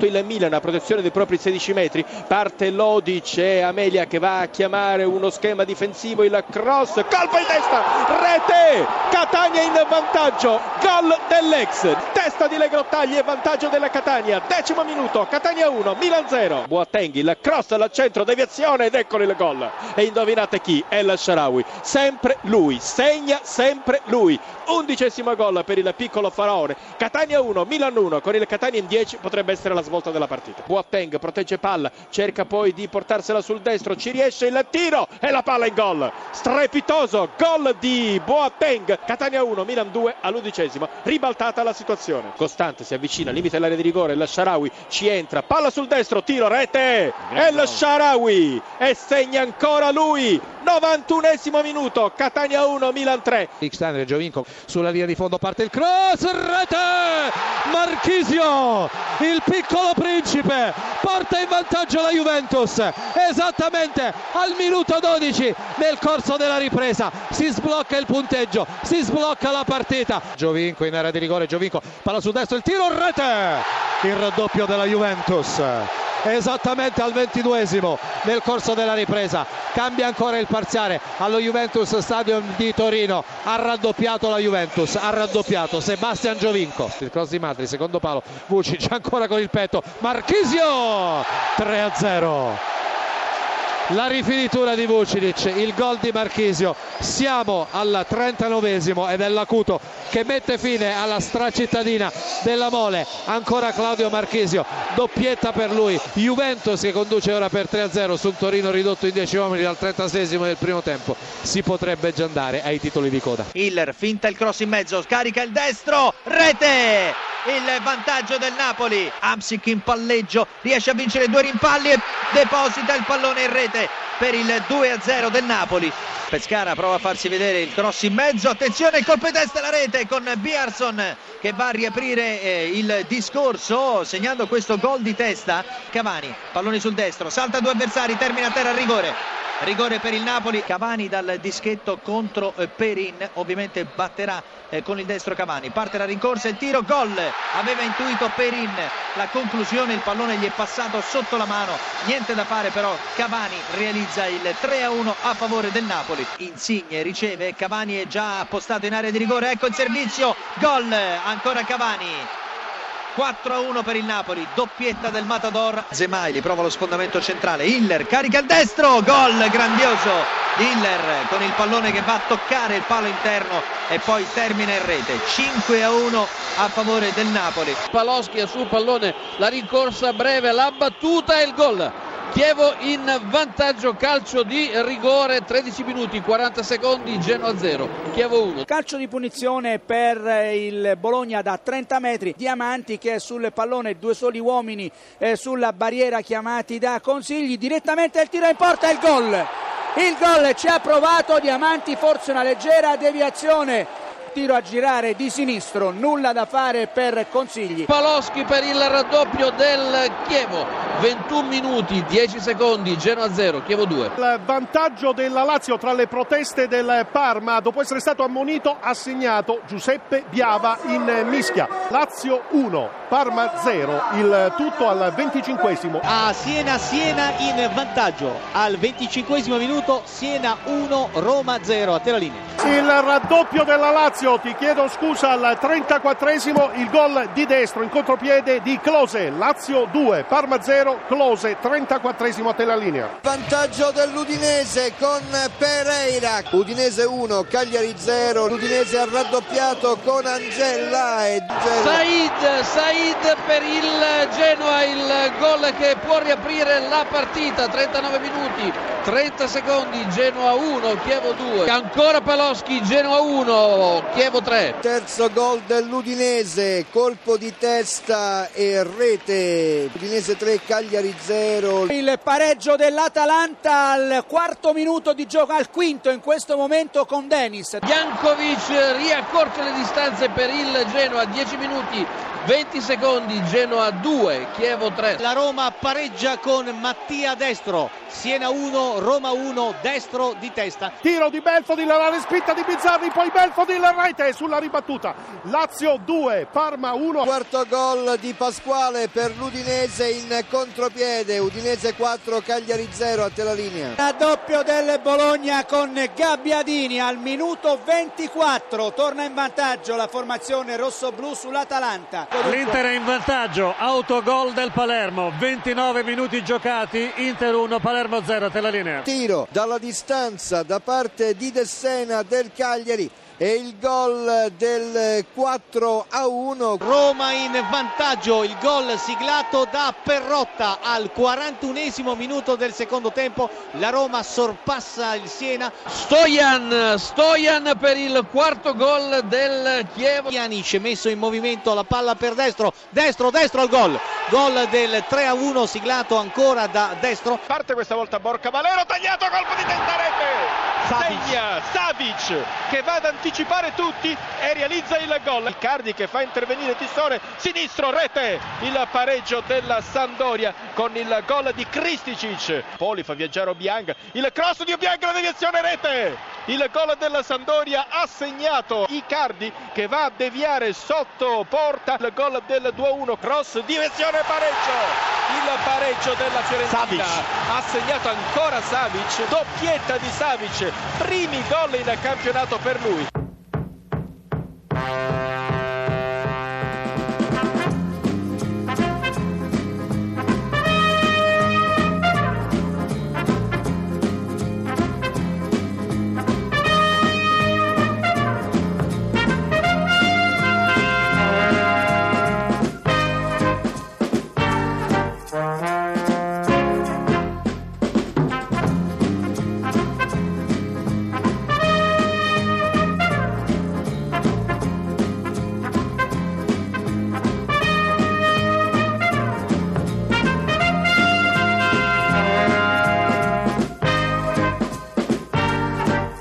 sotto il Milan a protezione dei propri 16 metri. Parte Lodic e Amelia che va a chiamare uno schema difensivo, il cross, colpo in testa, rete, Catania in vantaggio, gol dell'ex, testa di Legrottagli e vantaggio della Catania, decimo minuto, Catania 1, Milan 0. Boateng, il cross al centro, deviazione ed eccolo il gol. E indovinate chi? El Sharawi, sempre lui, segna sempre lui. Undicesimo gol per il piccolo faraone. Catania 1, Milan 1, con il Catania in 10 potrebbe essere la svolta della partita. Boateng protegge palla, cerca poi di portarsela sul destro, ci riesce il tiro e la palla in gol. Strepitoso gol di Boateng. Catania 1, Milan 2 all'undicesimo. Ribaltata la situazione. Costante si avvicina, limite l'area di rigore, il Sharawi ci entra, palla sul destro, tiro, rete. E il Sharawi e segna ancora lui. 91esimo minuto, Catania 1, Milan 3. Alexandre Giovinco sulla linea di fondo parte il cross, rete! Marchisio, il piccolo principe, porta in vantaggio la Juventus esattamente al minuto 12 nel corso della ripresa. Si sblocca il punteggio, si sblocca la partita. Giovinco in area di rigore, Giovinco, palla sul destro, il tiro, rete! Il raddoppio della Juventus esattamente al ventiduesimo nel corso della ripresa. Cambia ancora il parziale allo Juventus Stadium di Torino. Ha raddoppiato la Juventus ha raddoppiato Sebastian Giovinco. Il cross di Madri secondo palo Vucic ancora con il petto. Marchisio! 3 a 0 la rifinitura di Vucinic, il gol di Marchisio. Siamo al 39esimo ed è l'Acuto che mette fine alla stracittadina della Mole. Ancora Claudio Marchisio, doppietta per lui. Juventus che conduce ora per 3-0 su un Torino ridotto in 10 uomini dal 36esimo del primo tempo. Si potrebbe già andare ai titoli di coda. Hiller finta il cross in mezzo, scarica il destro, rete! Il vantaggio del Napoli. Amsic in palleggio, riesce a vincere due rimpalli e deposita il pallone in rete per il 2-0 del Napoli. Pescara prova a farsi vedere il cross in mezzo, attenzione il colpo di testa alla rete con Biarson che va a riaprire eh, il discorso segnando questo gol di testa. Cavani, pallone sul destro, salta due avversari, termina a terra a rigore rigore per il Napoli. Cavani dal dischetto contro eh, Perin. Ovviamente batterà eh, con il destro Cavani. Parte la rincorsa il tiro gol. Aveva intuito Perin la conclusione il pallone gli è passato sotto la mano. Niente da fare però Cavani realizza il 3 a 1 a favore del Napoli. Insigne riceve Cavani è già appostato in area di rigore. Ecco il servizio. Gol. Ancora Cavani 4 a 1 per il Napoli, doppietta del Matador. Zemaili prova lo sfondamento centrale. Hiller carica il destro, gol grandioso. Hiller con il pallone che va a toccare il palo interno e poi termina in rete. 5 a 1 a favore del Napoli. Paloschi sul pallone, la rincorsa breve, la battuta e il gol. Chievo in vantaggio, calcio di rigore, 13 minuti, 40 secondi, Genoa 0, Chievo 1. Calcio di punizione per il Bologna da 30 metri, Diamanti che sul pallone, due soli uomini eh, sulla barriera chiamati da Consigli, direttamente il tiro in porta e il gol. Il gol ci ha provato, Diamanti forse una leggera deviazione tiro a girare di sinistro, nulla da fare per Consigli. Paloschi per il raddoppio del Chievo, 21 minuti, 10 secondi, Genoa 0, Chievo 2. Il vantaggio della Lazio tra le proteste del Parma, dopo essere stato ammonito, ha segnato Giuseppe Biava in mischia. Lazio 1, Parma 0, il tutto al 25 A Siena, Siena in vantaggio, al 25 minuto, Siena 1, Roma 0, a te la linea. Il raddoppio della Lazio, ti chiedo scusa, al 34esimo il gol di destro in contropiede di Close, Lazio 2, Parma 0, Close 34esimo a te la linea. Vantaggio dell'Udinese con Pereira, Udinese 1, Cagliari 0, l'Udinese ha raddoppiato con Angella e Said, Said per il Genoa, gol che può riaprire la partita, 39 minuti, 30 secondi, Genoa 1, Chievo 2, ancora Lewandowski, Genoa 1, Chievo 3. Terzo gol dell'Udinese, colpo di testa e rete. Udinese 3, Cagliari 0. Il pareggio dell'Atalanta al quarto minuto di gioco, al quinto in questo momento con Denis. Jankovic riaccorcia le distanze per il Genoa, 10 minuti 20 secondi, Genoa 2, Chievo 3. La Roma pareggia con Mattia Destro, Siena 1, Roma 1, Destro di testa. Tiro di Belfodil, la respinta di Bizzarri, poi Belfodil, rete sulla ribattuta. Lazio 2, Parma 1. Quarto gol di Pasquale per l'Udinese in contropiede. Udinese 4, Cagliari 0 a te la linea. Raddoppio del Bologna con Gabbiadini al minuto 24. Torna in vantaggio la formazione rossoblù sull'Atalanta. L'Inter è in vantaggio, autogol del Palermo, 29 minuti giocati, Inter 1, Palermo 0, te la linea. Tiro dalla distanza da parte di Dessena del Cagliari e il gol del 4 a 1. Roma in vantaggio, il gol siglato da Perrotta al 41 minuto del secondo tempo. La Roma sorpassa il Siena. Stojan, Stojan per il quarto gol del Chievo. Pjanic messo in movimento la palla per destro, destro, destro al gol. Gol del 3 a 1 siglato ancora da destro. Parte questa volta Borca Valero, tagliato, colpo di testa rete! Segna Savic che va ad anticipare tutti e realizza il gol. Icardi che fa intervenire Tissone, sinistro, rete, il pareggio della Sandoria con il gol di Kristicic. Poli fa viaggiare Obiang, il cross di Obiang, la deviazione, rete! Il gol della Sandoria ha segnato Icardi che va a deviare sotto porta. Il gol del 2-1 cross direzione pareggio. Il pareggio della Fiorentina ha segnato ancora Savic doppietta di Savic. Primi gol in campionato per lui